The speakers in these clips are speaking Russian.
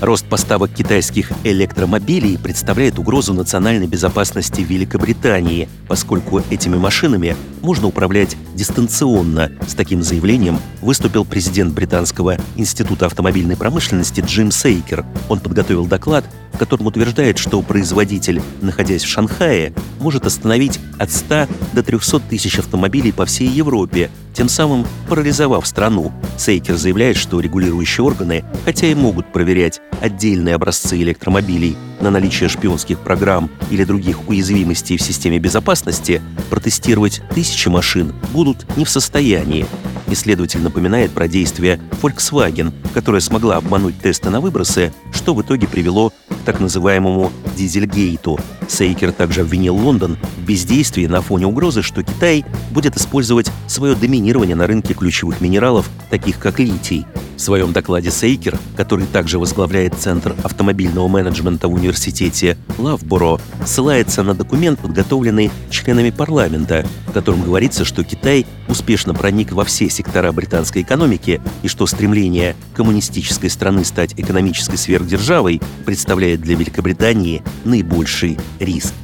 Рост поставок китайских электромобилей представляет угрозу национальной безопасности Великобритании, поскольку этими машинами можно управлять дистанционно. С таким заявлением выступил президент Британского института автомобильной промышленности Джим Сейкер. Он подготовил доклад, в котором утверждает, что производитель, находясь в Шанхае, может остановить от 100 до 300 тысяч автомобилей по всей Европе, тем самым парализовав страну. Сейкер заявляет, что регулирующие органы, хотя и могут проверять отдельные образцы электромобилей на наличие шпионских программ или других уязвимостей в системе безопасности, протестировать тысячи машин будут не в состоянии. Исследователь напоминает про действия Volkswagen, которая смогла обмануть тесты на выбросы, что в итоге привело так называемому «дизельгейту». Сейкер также обвинил Лондон в бездействии на фоне угрозы, что Китай будет использовать свое доминирование на рынке ключевых минералов, таких как литий. В своем докладе Сейкер, который также возглавляет Центр автомобильного менеджмента в университете Лавборо, ссылается на документ, подготовленный членами парламента, в котором говорится, что Китай успешно проник во все сектора британской экономики и что стремление коммунистической страны стать экономической сверхдержавой представляет для Великобритании наибольший риск.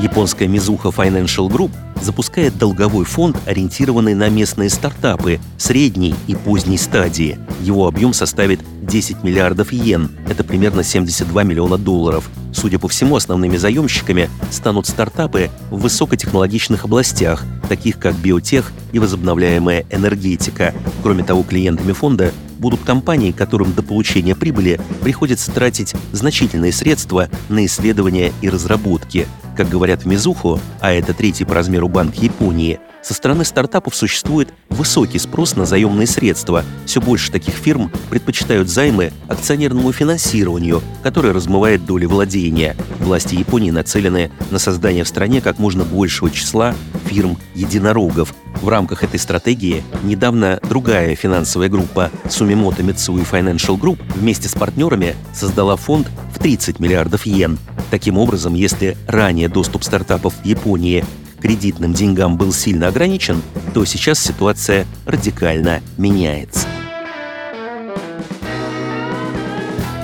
Японская мизуха Financial Group запускает долговой фонд, ориентированный на местные стартапы средней и поздней стадии. Его объем составит 10 миллиардов йен, это примерно 72 миллиона долларов. Судя по всему, основными заемщиками станут стартапы в высокотехнологичных областях, таких как биотех и возобновляемая энергетика. Кроме того, клиентами фонда будут компании, которым до получения прибыли приходится тратить значительные средства на исследования и разработки. Как говорят в Мизуху, а это третий по размеру банк Японии, со стороны стартапов существует высокий спрос на заемные средства. Все больше таких фирм предпочитают займы акционерному финансированию, которое размывает доли владения. Власти Японии нацелены на создание в стране как можно большего числа фирм-единорогов. В рамках этой стратегии недавно другая финансовая группа Sumimoto Mitsui Financial Group вместе с партнерами создала фонд в 30 миллиардов йен. Таким образом, если ранее доступ стартапов в Японии кредитным деньгам был сильно ограничен, то сейчас ситуация радикально меняется.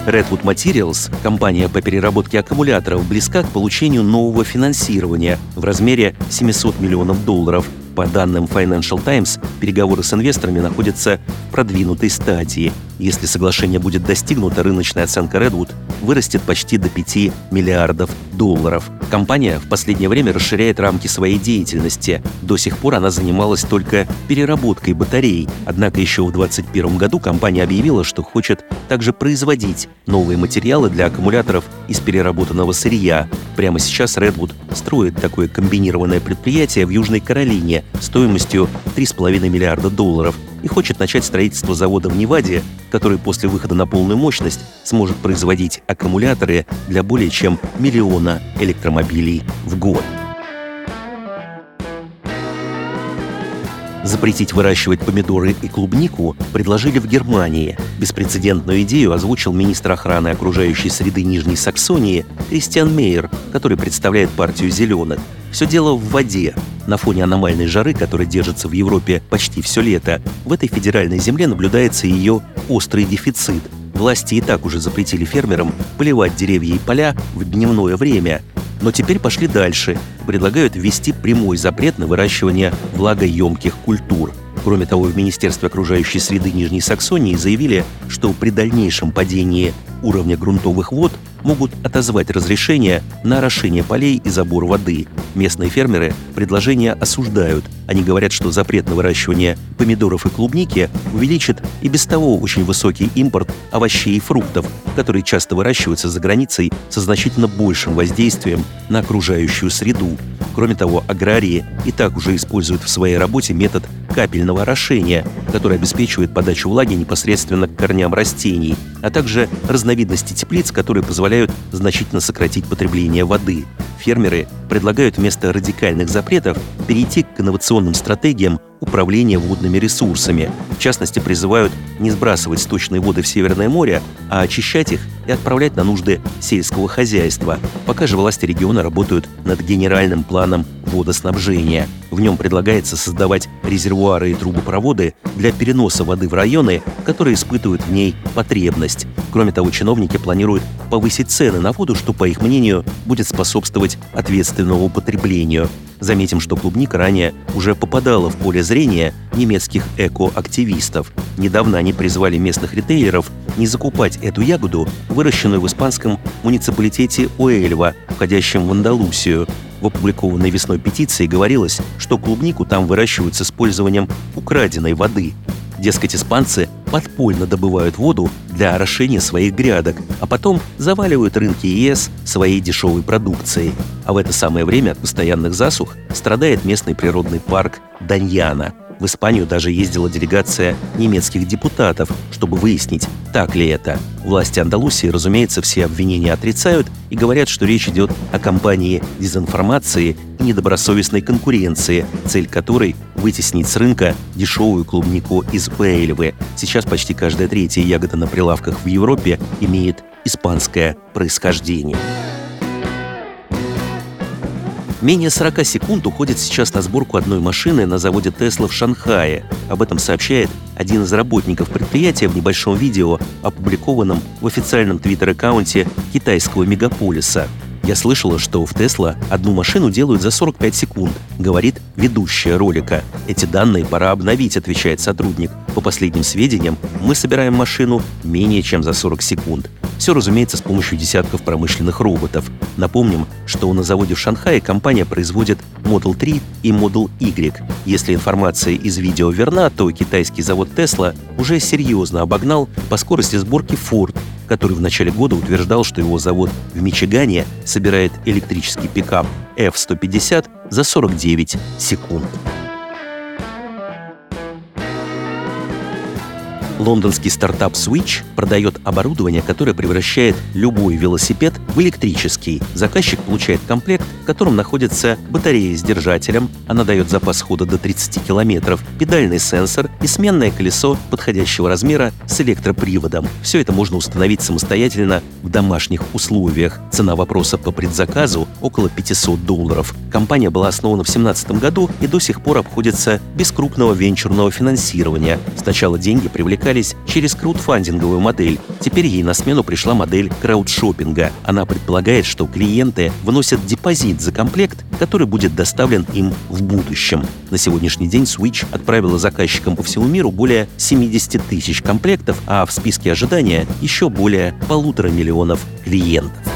Redwood Materials, компания по переработке аккумуляторов, близка к получению нового финансирования в размере 700 миллионов долларов. По данным Financial Times, переговоры с инвесторами находятся в продвинутой стадии. Если соглашение будет достигнуто, рыночная оценка Redwood вырастет почти до 5 миллиардов долларов. Компания в последнее время расширяет рамки своей деятельности. До сих пор она занималась только переработкой батарей. Однако еще в 2021 году компания объявила, что хочет также производить новые материалы для аккумуляторов из переработанного сырья. Прямо сейчас Redwood строит такое комбинированное предприятие в Южной Каролине стоимостью 3,5 миллиарда долларов и хочет начать строительство завода в Неваде, который после выхода на полную мощность сможет производить аккумуляторы для более чем миллиона электромобилей в год. Запретить выращивать помидоры и клубнику предложили в Германии. Беспрецедентную идею озвучил министр охраны окружающей среды Нижней Саксонии Кристиан Мейер, который представляет партию «Зеленых». Все дело в воде. На фоне аномальной жары, которая держится в Европе почти все лето, в этой федеральной земле наблюдается ее острый дефицит. Власти и так уже запретили фермерам поливать деревья и поля в дневное время, но теперь пошли дальше. Предлагают ввести прямой запрет на выращивание влагоемких культур. Кроме того, в Министерстве окружающей среды Нижней Саксонии заявили, что при дальнейшем падении уровня грунтовых вод могут отозвать разрешение на орошение полей и забор воды. Местные фермеры предложение осуждают. Они говорят, что запрет на выращивание помидоров и клубники увеличит и без того очень высокий импорт овощей и фруктов, которые часто выращиваются за границей со значительно большим воздействием на окружающую среду. Кроме того, аграрии и так уже используют в своей работе метод капельного орошения, который обеспечивает подачу влаги непосредственно к корням растений, а также разновидности теплиц, которые позволяют значительно сократить потребление воды. Фермеры предлагают вместо радикальных запретов перейти к инновационным стратегиям управления водными ресурсами. В частности, призывают не сбрасывать сточные воды в Северное море, а очищать их и отправлять на нужды сельского хозяйства. Пока же власти региона работают над генеральным планом водоснабжения. В нем предлагается создавать резервуары и трубопроводы для переноса воды в районы, которые испытывают в ней потребность. Кроме того, чиновники планируют повысить цены на воду, что, по их мнению, будет способствовать ответственному употреблению. Заметим, что клубника ранее уже попадала в поле зрения немецких экоактивистов. Недавно они призвали местных ритейлеров не закупать эту ягоду, выращенную в испанском муниципалитете Уэльва, входящем в Андалусию. В опубликованной весной петиции говорилось, что клубнику там выращивают с использованием украденной воды. Дескать, испанцы подпольно добывают воду для орошения своих грядок, а потом заваливают рынки ЕС своей дешевой продукцией. А в это самое время от постоянных засух страдает местный природный парк Даньяна – в Испанию даже ездила делегация немецких депутатов, чтобы выяснить, так ли это. Власти Андалусии, разумеется, все обвинения отрицают и говорят, что речь идет о кампании дезинформации и недобросовестной конкуренции, цель которой – вытеснить с рынка дешевую клубнику из Уэльвы. Сейчас почти каждая третья ягода на прилавках в Европе имеет испанское происхождение. Менее 40 секунд уходит сейчас на сборку одной машины на заводе Тесла в Шанхае. Об этом сообщает один из работников предприятия в небольшом видео, опубликованном в официальном твиттер-аккаунте китайского мегаполиса. Я слышала, что в Тесла одну машину делают за 45 секунд, говорит ведущая ролика. Эти данные пора обновить, отвечает сотрудник. По последним сведениям, мы собираем машину менее чем за 40 секунд. Все, разумеется, с помощью десятков промышленных роботов. Напомним, что на заводе в Шанхае компания производит Model 3 и Model Y. Если информация из видео верна, то китайский завод Tesla уже серьезно обогнал по скорости сборки Ford, который в начале года утверждал, что его завод в Мичигане собирает электрический пикап F-150 за 49 секунд. Лондонский стартап Switch продает оборудование, которое превращает любой велосипед в электрический. Заказчик получает комплект, в котором находится батарея с держателем, она дает запас хода до 30 километров, педальный сенсор и сменное колесо подходящего размера с электроприводом. Все это можно установить самостоятельно в домашних условиях. Цена вопроса по предзаказу около 500 долларов. Компания была основана в 2017 году и до сих пор обходится без крупного венчурного финансирования. Сначала деньги привлекали привлекались через краудфандинговую модель. Теперь ей на смену пришла модель краудшопинга. Она предполагает, что клиенты вносят депозит за комплект, который будет доставлен им в будущем. На сегодняшний день Switch отправила заказчикам по всему миру более 70 тысяч комплектов, а в списке ожидания еще более полутора миллионов клиентов.